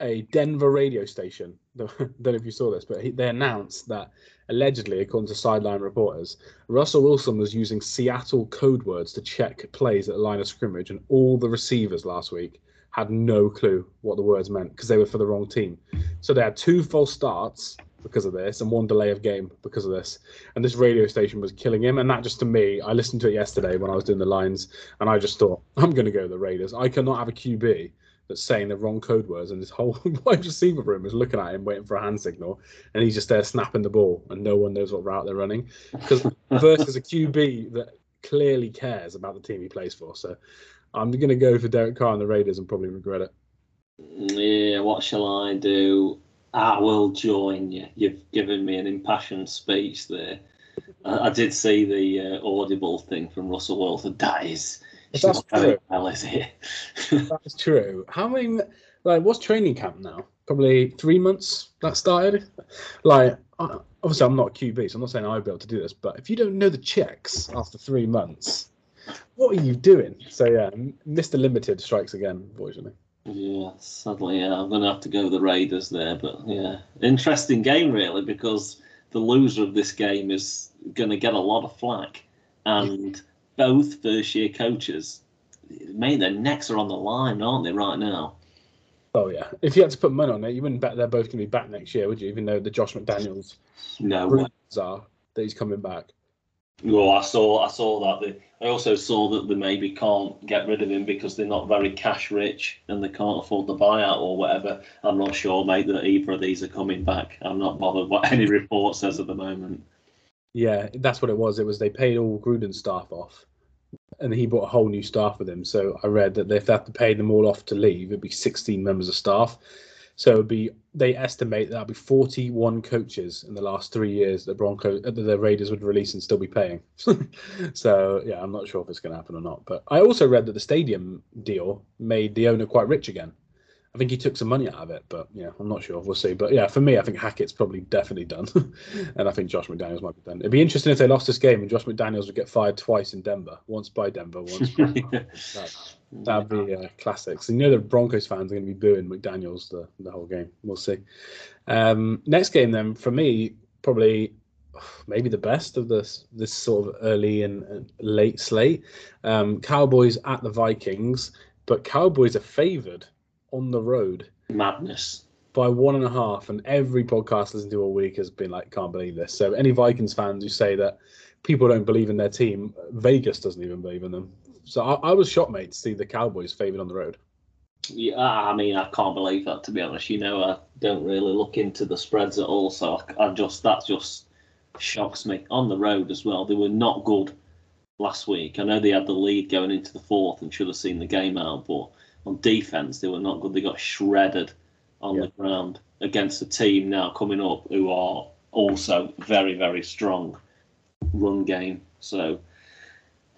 a Denver radio station. Don't know if you saw this, but he, they announced that allegedly, according to sideline reporters, Russell Wilson was using Seattle code words to check plays at the line of scrimmage, and all the receivers last week had no clue what the words meant because they were for the wrong team. So they had two false starts because of this and one delay of game because of this. And this radio station was killing him. And that just to me, I listened to it yesterday when I was doing the lines, and I just thought, I'm going to go the Raiders. I cannot have a QB that's saying the wrong code words, and this whole wide receiver room is looking at him, waiting for a hand signal, and he's just there snapping the ball, and no one knows what route they're running. Because versus a QB that clearly cares about the team he plays for. So I'm going to go for Derek Carr and the Raiders and probably regret it. Yeah, what shall I do? I will join you. You've given me an impassioned speech there. I did see the uh, audible thing from Russell Wilson. That is if that's true, well, is it? that's true. How many? Like, what's training camp now? Probably three months that started. Like, uh, obviously, I'm not a QB, so I'm not saying I'd be able to do this. But if you don't know the checks after three months, what are you doing? So yeah, Mr. Limited strikes again, unfortunately. Yeah, sadly, yeah, I'm going to have to go with the Raiders there. But yeah, interesting game really because the loser of this game is going to get a lot of flack, and both first year coaches, mate, their necks are on the line, aren't they, right now? Oh yeah. If you had to put money on it, you wouldn't bet they're both going to be back next year, would you? Even though the Josh McDaniels no are that he's coming back. Well, I saw I saw that. They, I also saw that they maybe can't get rid of him because they're not very cash rich and they can't afford the buyout or whatever. I'm not sure, mate, that either of these are coming back. I'm not bothered what any report says at the moment. Yeah, that's what it was. It was they paid all Gruden staff off, and he brought a whole new staff with him. So I read that if they have to pay them all off to leave, it'd be 16 members of staff. So it'd be they estimate that'll be 41 coaches in the last three years that Broncos uh, the Raiders would release and still be paying. so yeah, I'm not sure if it's going to happen or not. But I also read that the stadium deal made the owner quite rich again. I think he took some money out of it, but yeah, I'm not sure. We'll see. But yeah, for me, I think Hackett's probably definitely done, and I think Josh McDaniels might be done. It'd be interesting if they lost this game and Josh McDaniels would get fired twice in Denver, once by Denver, once. By that, that'd be uh, classic. So you know the Broncos fans are going to be booing McDaniels the, the whole game. We'll see. Um, next game then, for me, probably maybe the best of this this sort of early and, and late slate. Um, Cowboys at the Vikings, but Cowboys are favoured on the road Madness. by one and a half, and every podcast listened to all week has been like, can't believe this. So any Vikings fans who say that people don't believe in their team, Vegas doesn't even believe in them. So I, I was shocked, mate, to see the Cowboys favoured on the road. Yeah, I mean, I can't believe that to be honest. You know, I don't really look into the spreads at all, so I, I just that just shocks me. On the road as well, they were not good last week. I know they had the lead going into the fourth and should have seen the game out, but on defense they were not good. They got shredded on Yeah. the ground against a team now coming up who are also very very strong run game. So.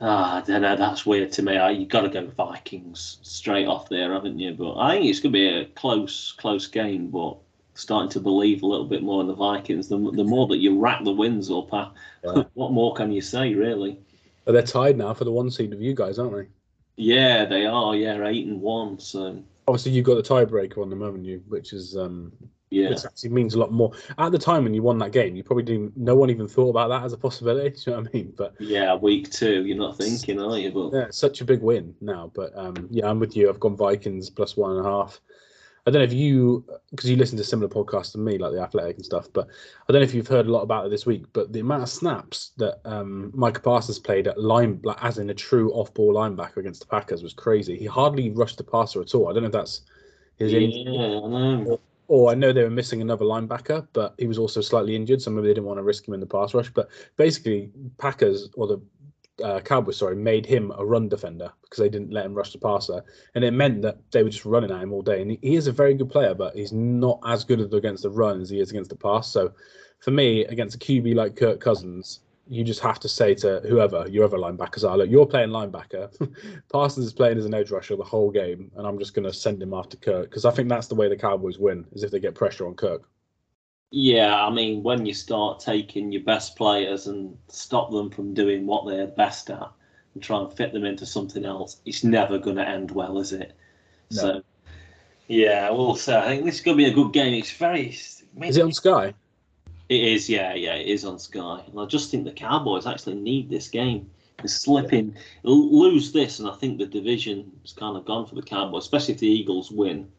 Ah, I don't know. That's weird to me. I, you got to go Vikings straight off there, haven't you? But I think it's going to be a close, close game. But starting to believe a little bit more in the Vikings. The, the more that you rack the wins up, Yeah. what more can you say, really? But they're tied now for the one seed of you guys, aren't they? Yeah, they are. Yeah, eight and one. So Obviously, you've got the tiebreaker on the moment, you, which is um, yeah, which actually means a lot more. At the time when you won that game, you probably didn't. No one even thought about that as a possibility. Do you know what I mean? But yeah. Week two, you're not thinking, are you? But Yeah, it's such a big win now. But um, yeah, I'm with you. I've gone Vikings plus one and a half. I don't know if you, because you listen to similar podcasts to me, like the Athletic and stuff. But I don't know if you've heard a lot about it this week. But the amount of snaps that um, Micah Parsons played at line, like as in a true off-ball linebacker against the Packers, was crazy. He hardly rushed the passer at all. I don't know if that's his yeah, injury know. or I know they were missing another linebacker, but he was also slightly injured, so maybe they didn't want to risk him in the pass rush. But basically, Packers or the uh, Cowboys, sorry, made him a run defender because they didn't let him rush the passer, and it meant that they were just running at him all day. And he, is a very good player, but he's not as good against the run as he is against the pass. So, for me, against a QB like Kirk Cousins, you just have to say to whoever your other linebackers are, look, you're playing linebacker. Parsons is playing as an edge rusher the whole game, and I'm just going to send him after Kirk because I think that's the way the Cowboys win is if they get pressure on Kirk. Yeah, I mean, when you start taking your best players and stop them from doing what they're best at and try and fit them into something else, it's never going to end well, is it? No. So, yeah, well, so I think this is going to be a good game. It's very. Is it on Sky? It is, yeah, yeah, it is on Sky. And I just think the Cowboys actually need this game. They're slipping, L- lose this, and I think the division is kind of gone for the Cowboys, especially if the Eagles win.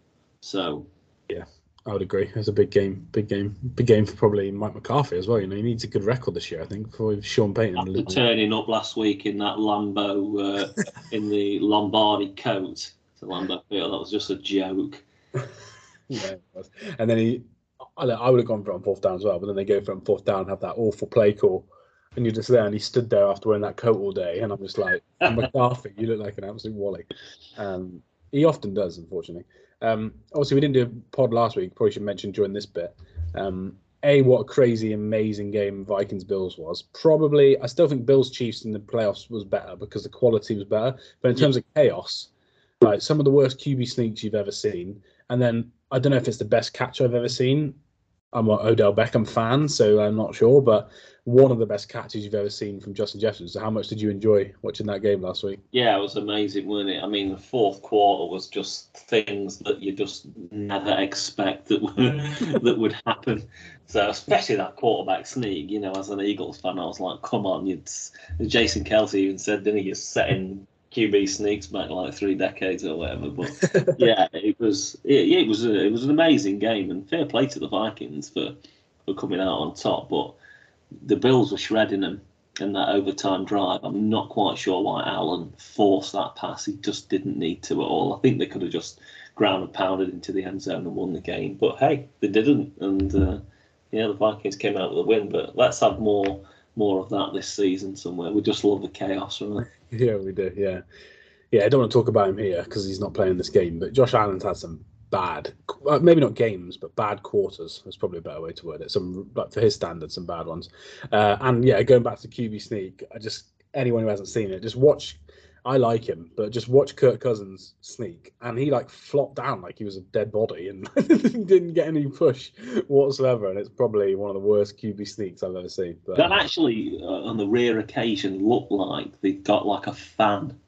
So, I would agree. It's a big game, big game, big game for probably Mike McCarthy as well. You know, he needs a good record this year, I think, for Sean Payton. after turning up last week in that Lambeau, uh, in the Lombardi coat to Lambeau Field, that was just a joke. yeah, it was. and then he, I, I would have gone for it on fourth down as well, but then they go for it on fourth down, and have that awful play call, and you're just there, and he stood there after wearing that coat all day, and I'm just like, McCarthy, you look like an absolute wally. Um, he often does, unfortunately. Um, obviously, we didn't do a pod last week. Probably should mention during this bit. Um, a what a crazy, amazing game Vikings Bills was. Probably, I still think Bills Chiefs in the playoffs was better because the quality was better. But in terms of chaos, like some of the worst QB sneaks you've ever seen, and then I don't know if it's the best catch I've ever seen. I'm an Odell Beckham fan, so I'm not sure, but one of the best catches you've ever seen from Justin Jefferson. So, how much did you enjoy watching that game last week? Yeah, it was amazing, wasn't it? I mean, the fourth quarter was just things that you just never expect that would, that would happen. So, especially that quarterback sneak, you know, as an Eagles fan, I was like, come on. You'd, Jason Kelce even said, didn't he, you're setting QB sneaks back like three decades or whatever. But yeah, it was it, it was a, it was an amazing game, and fair play to the Vikings for, for coming out on top. But the Bills were shredding them in that overtime drive. I'm not quite sure why Allen forced that pass. He just didn't need to at all. I think they could have just ground and pounded into the end zone and won the game. But hey, they didn't, and uh, yeah, the Vikings came out with a win. But let's have more more of that this season somewhere. We just love the chaos, right? Yeah, we do. Yeah, yeah. I don't want to talk about him here because he's not playing this game. But Josh Allen's had some bad, uh, maybe not games, but bad quarters. That's probably a better way to word it. Some like for his standards, some bad ones. Uh, and yeah, going back to QB sneak, I just anyone who hasn't seen it, just watch. I like him, but just watch Kirk Cousins sneak, and he like flopped down like he was a dead body and didn't get any push whatsoever. And it's probably one of the worst QB sneaks I've ever seen. But, that actually, uh, on the rare occasion, looked like they got like a fan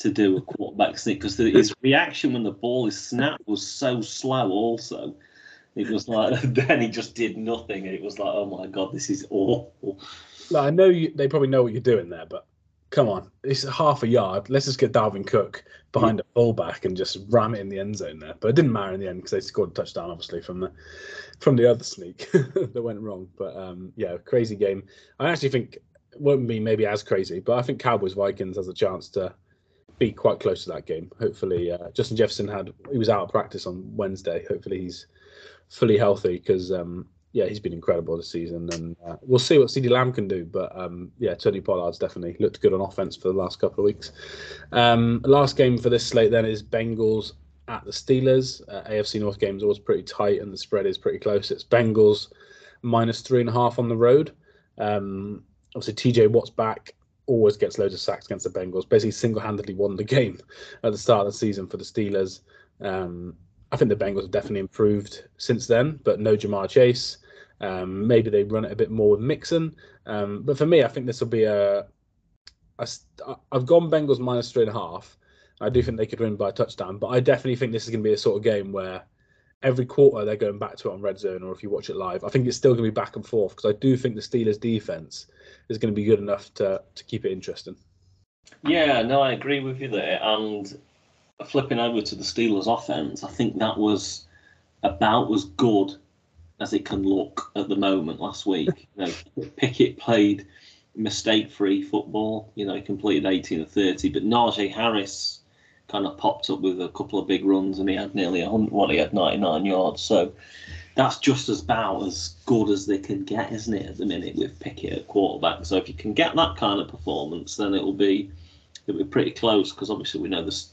to do a quarterback sneak because his reaction when the ball is snapped was so slow. Also, it was like then he just did nothing, and it was like, oh my god, this is awful. Like, I know you, they probably know what you're doing there, but come on, it's half a yard. Let's just get Dalvin Cook behind a fullback and just ram it in the end zone there. But it didn't matter in the end because they scored a touchdown, obviously from the from the other sneak that went wrong. But um, yeah, crazy game. I actually think it won't be maybe as crazy, but I think Cowboys Vikings has a chance to be quite close to that game. Hopefully, uh, Justin Jefferson had he was out of practice on Wednesday. Hopefully, he's fully healthy because um, yeah, he's been incredible this season, and uh, we'll see what CeeDee Lamb can do. But um, yeah, Tony Pollard's definitely looked good on offense for the last couple of weeks. Um, last game for this slate then is Bengals at the Steelers. Uh, AFC North games always pretty tight, and the spread is pretty close. It's Bengals minus three and a half on the road. Um, obviously, TJ Watt's back always gets loads of sacks against the Bengals. Basically, single-handedly won the game at the start of the season for the Steelers. Um, I think the Bengals have definitely improved since then, but no Ja'Marr Chase. Um, maybe they run it a bit more with Mixon. Um, but for me, I think this will be a, a. I've gone Bengals minus three and a half. I do think they could win by a touchdown, but I definitely think this is going to be a sort of game where every quarter they're going back to it on red zone, or if you watch it live, I think it's still going to be back and forth because I do think the Steelers' defense is going to be good enough to to keep it interesting. Yeah, no, I agree with you there. And flipping over to the Steelers' offense, I think that was about as good as it can look at the moment. Last week, you know, Pickett played mistake-free football. You know, he completed 18 of 30, but Najee Harris kind of popped up with a couple of big runs, and he had nearly 100. Well, he had 99 yards. So that's just as about as good as they can get, isn't it, at the minute with Pickett at quarterback? So if you can get that kind of performance, then it'll be it'll be pretty close because obviously we know the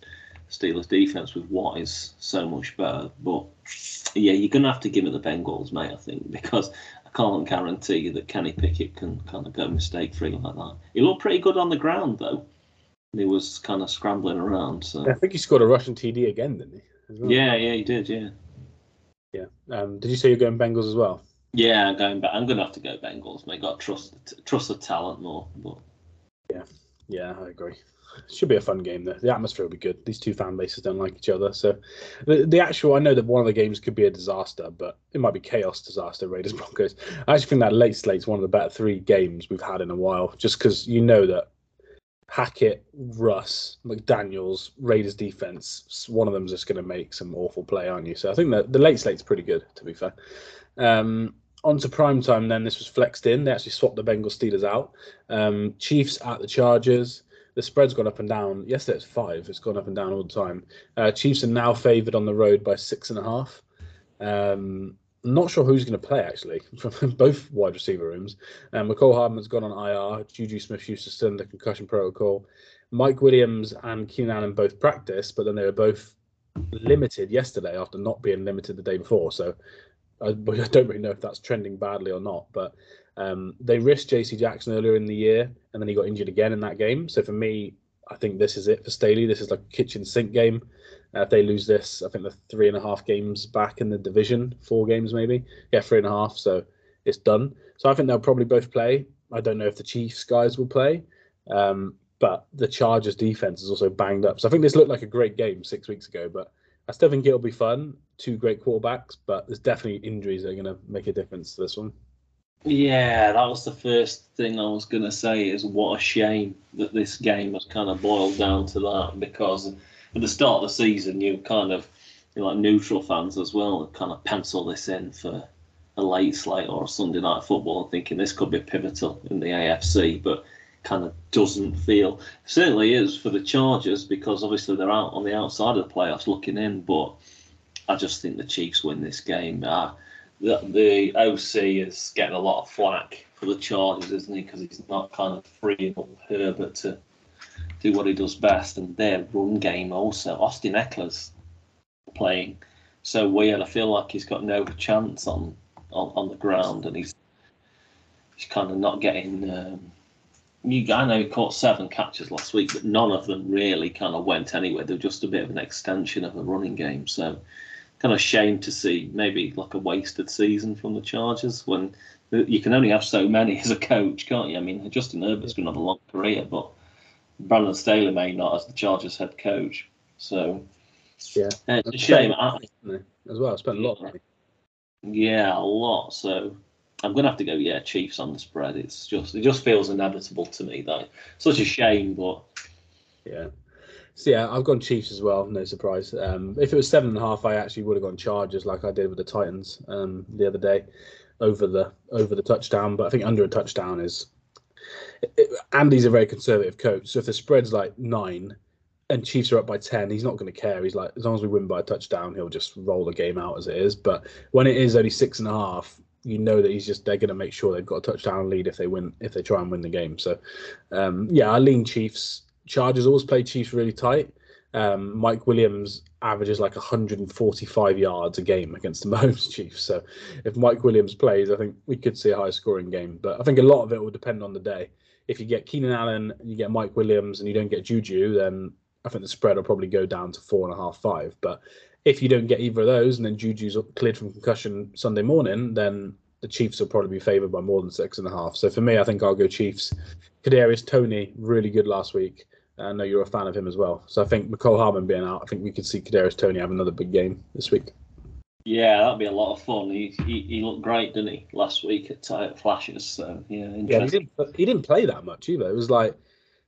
Steelers defense with Watt is so much better. But yeah, you're gonna have to give it the Bengals, mate. I think because I can't guarantee that Kenny Pickett can kind of go mistake free like that. He looked pretty good on the ground though. He was kind of scrambling around. So I think he scored a Russian TD again, didn't he? Well? Yeah, yeah, he did. Yeah. Yeah. Um, did you say you're going Bengals as well? Yeah, I'm going. But I'm going to have to go Bengals. Mate, got trust trust the talent more. But yeah, yeah, I agree. Should be a fun game. Though. The atmosphere will be good. These two fan bases don't like each other, so the, the actual. I know that one of the games could be a disaster, but it might be chaos disaster. Raiders Broncos. I actually think that late slate's one of the better three games we've had in a while, just because you know that Hackett, Russ, McDaniels, Raiders defense, one of them's just going to make some awful play, aren't you? So I think that the late slate's pretty good, to be fair. Um, on to prime time then. This was flexed in. They actually swapped the Bengals Steelers out. Um, Chiefs at the Chargers. The spread's gone up and down. Yesterday it's five. It's gone up and down all the time. Uh, Chiefs are now favoured on the road by six and a half. Um, not sure who's going to play actually from both wide receiver rooms. Um, Mecole Hardman's gone on IR. Juju Smith-Schuster the concussion protocol. Mike Williams and Keenan Allen both practice, but then they were both limited yesterday after not being limited the day before. So I, I don't really know if that's trending badly or not. But um, they risked J.C. Jackson earlier in the year, and then he got injured again in that game. So for me, I think this is it for Staley. This is like a kitchen sink game. Uh, if they lose this, I think they're three and a half games back in the division, four games maybe. Yeah, three and a half. So it's done. So I think they'll probably both play. I don't know if the Chiefs guys will play, um, but the Chargers defense is also banged up. So I think this looked like a great game six weeks ago, but I still think it'll be fun. Two great quarterbacks, but there's definitely injuries that are going to make a difference to this one. Yeah, that was the first thing I was going to say. Is what a shame that this game has kind of boiled down to that because at the start of the season, you kind of you like neutral fans as well kind of pencil this in for a late slate or a Sunday night football, thinking this could be pivotal in the AFC, but kind of doesn't feel certainly is for the Chargers because obviously they're out on the outside of the playoffs looking in, but I just think the Chiefs win this game. Uh, the, the OC is getting a lot of flack for the Chargers, isn't he? Because he's not kind of freeing up Herbert to do what he does best, and their run game also. Austin Ekeler's playing so weird. I feel like he's got no chance on on, on the ground, and he's he's kind of not getting. Um, you, I know he caught seven catches last week, but none of them really kind of went anywhere. They're just a bit of an extension of the running game. So, kind of shame to see maybe like a wasted season from the Chargers when you can only have so many as a coach, can't you? I mean, Justin Herbert's going to have a long career, but Brandon Staley may not as the Chargers head coach. So, yeah, uh, it's a shame. As well, I spent a lot of money. Yeah, a lot. So I'm gonna have to go. Yeah, Chiefs on the spread. It's just it just feels inevitable to me. Though such a shame, but yeah. So yeah, I've gone Chiefs as well. No surprise. Um, if it was seven and a half, I actually would have gone Chargers like I did with the Titans um, the other day over the over the touchdown. But I think under a touchdown is. It, Andy's a very conservative coach, so if the spread's like nine, and Chiefs are up by 10, he's not going to care. He's like, as long as we win by a touchdown, he'll just roll the game out as it is. But when it is only six and a half, you know that he's just they're going to make sure they've got a touchdown lead if they win if they try and win the game. So um, yeah, I lean Chiefs. Chargers always play Chiefs really tight. Um, Mike Williams averages like 145 yards a game against the Mahomes Chiefs. So if Mike Williams plays, I think we could see a high scoring game. But I think a lot of it will depend on the day. If you get Keenan Allen you get Mike Williams and you don't get Juju, then I think the spread will probably go down to four and a half, five. But if you don't get either of those, and then Juju's cleared from concussion Sunday morning, then the Chiefs will probably be favoured by more than six and a half. So for me, I think I'll go Chiefs. Kadarius Toney really good last week. I know you're a fan of him as well. So I think Mecole Hardman being out, I think we could see Kadarius Toney have another big game this week. Yeah, that'd be a lot of fun. He he, he looked great, didn't he, last week at uh, Flashes? So yeah, yeah, he didn't he didn't play that much either. It was like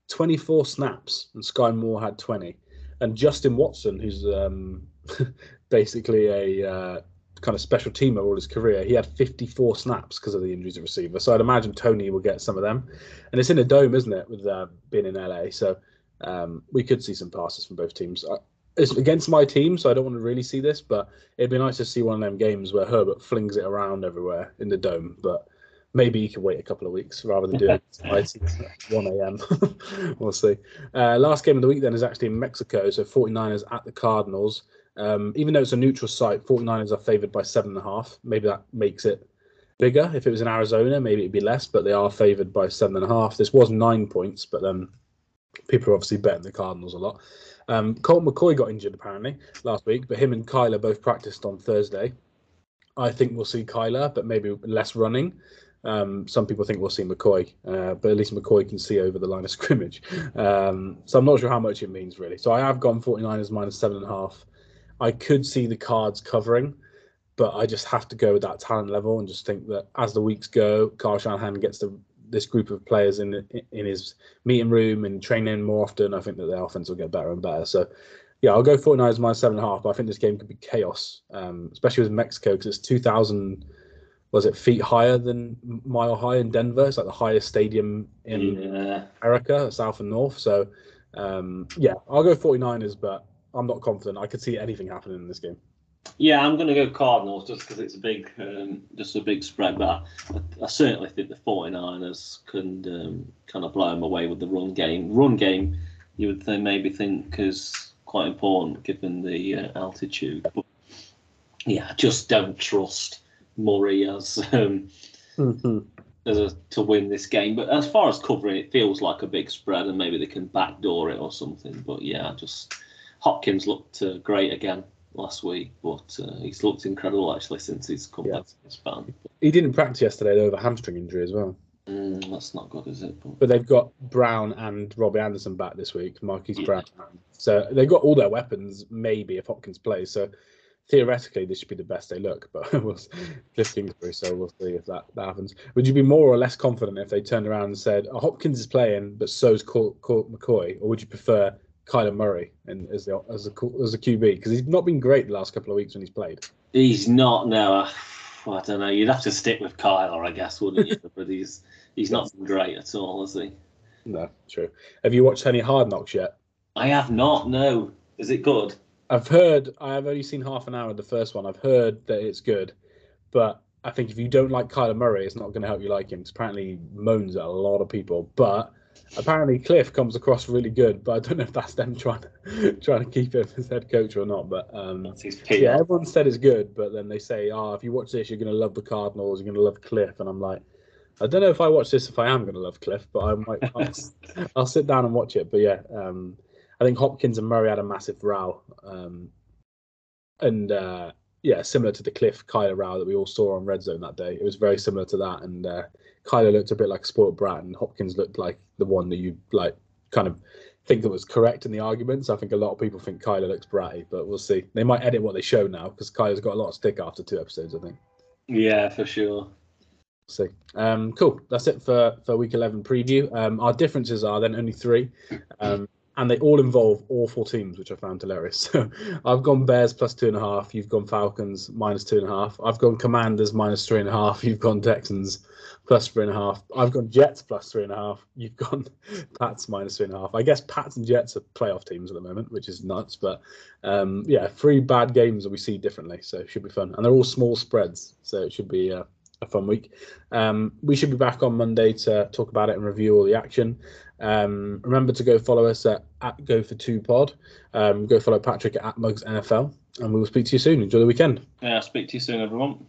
24 snaps, and Skyy Moore had 20. And Justin Watson, who's um, basically a uh, kind of special teamer all his career, he had 54 snaps because of the injuries at receiver. So I'd imagine Toney will get some of them. And it's in a dome, isn't it, with uh, being in LA? So um, we could see some passes from both teams. it's against my team, so I don't want to really see this, but it'd be nice to see one of them games where Herbert flings it around everywhere in the dome. But maybe you can wait a couple of weeks rather than do it tonight. 1 a.m. we'll see. Uh, last game of the week then is actually in Mexico. So 49ers at the Cardinals. Um, even though it's a neutral site, 49ers are favored by seven and a half. Maybe that makes it bigger. If it was in Arizona, maybe it'd be less, but they are favored by seven and a half. This was nine points, but then people are obviously betting the Cardinals a lot. Um, Colt McCoy got injured apparently last week, but him and Kyler both practiced on Thursday. I think we'll see Kyler, but maybe less running. Um, some people think we'll see McCoy, uh, but at least McCoy can see over the line of scrimmage. Um, so I'm not sure how much it means really. So I have gone 49ers minus seven and a half. I could see the cards covering, but I just have to go with that talent level and just think that as the weeks go, Kyle Shanahan gets the, this group of players in in his meeting room and training more often. I think that their offense will get better and better. So yeah, I'll go 49ers minus seven and a half, but I think this game could be chaos, um, especially with Mexico because it's 2,000 was it feet higher than Mile High in Denver? It's like the highest stadium in yeah. America, South and North. So um, yeah, I'll go 49ers, but I'm not confident. I could see anything happening in this game. Yeah, I'm going to go Cardinals just because it's a big, um, just a big spread. But I, I, certainly think the 49ers can um, kind of blow them away with the run game. Run game, you would think, maybe think is quite important given the uh, altitude. But yeah, I just don't trust Murray as um, mm-hmm. as a, to win this game. But as far as covering, it feels like a big spread, and maybe they can backdoor it or something. But yeah, just Hopkins looked uh, great again last week, but uh, he's looked incredible actually since he's come yeah. back to his fan. He didn't practice yesterday though, with a hamstring injury as well. Mm, that's not good, is it? But... but, they've got Brown and Robbie Anderson back this week, Marquise yeah. Brown. So they've got all their weapons, maybe, if Hopkins plays. So theoretically this should be the best they look, but we'll Cliff Kingsbury, so we'll see if that, that happens. Would you be more or less confident if they turned around and said oh, Hopkins is playing, but so's Colt, Colt McCoy, or would you prefer Kyler Murray and as the as a as a QB because he's not been great the last couple of weeks when he's played. He's not no. Uh, I don't know. You'd have to stick with Kyler, I guess, wouldn't you? but he's he's not been great at all, is he? No, true. Have you watched any Hard Knocks yet? I have not. No. Is it good? I've heard. I've only seen half an hour of the first one. I've heard that it's good, but I think if you don't like Kyler Murray, it's not going to help you like him. Because apparently, he moans at a lot of people. But apparently Cliff comes across really good, but I don't know if that's them trying to trying to keep him as head coach or not. But um, yeah, everyone said it's good, but then they say, "Oh, if you watch this, you're going to love the Cardinals. You're going to love Cliff." And I'm like, I don't know if I watch this if I am going to love Cliff, but I might. I'll, I'll sit down and watch it. But yeah, um, I think Hopkins and Murray had a massive row, um, and uh, yeah, similar to the Cliff Kyler row that we all saw on Red Zone that day. It was very similar to that, and uh, Kyler looked a bit like a spoiled brat, and Hopkins looked like the one that you like kind of think that was correct in the arguments. I think a lot of people think Kyler looks bratty, but we'll see. They might edit what they show now because Kyler's got a lot of stick after two episodes, I think. Yeah, for sure. See. Um, cool. That's it for, for week 11 preview. Um, our differences are then only three, um, and they all involve all four teams, which I found hilarious. So I've gone Bears plus two and a half. You've gone Falcons minus two and a half. I've gone Commanders minus three and a half. You've gone Texans plus three and a half. I've gone Jets plus three and a half. You've gone Pats minus three and a half. I guess Pats and Jets are playoff teams at the moment, which is nuts. But um, yeah, three bad games that we see differently, so it should be fun. And they're all small spreads, so it should be a fun week. Um, we should be back on Monday to talk about it and review all the action. Um, remember to go follow us at, at Go for Two Pod. Um, go follow Patrick at Mugs NFL, and we will speak to you soon. Enjoy the weekend. Yeah, speak to you soon, everyone.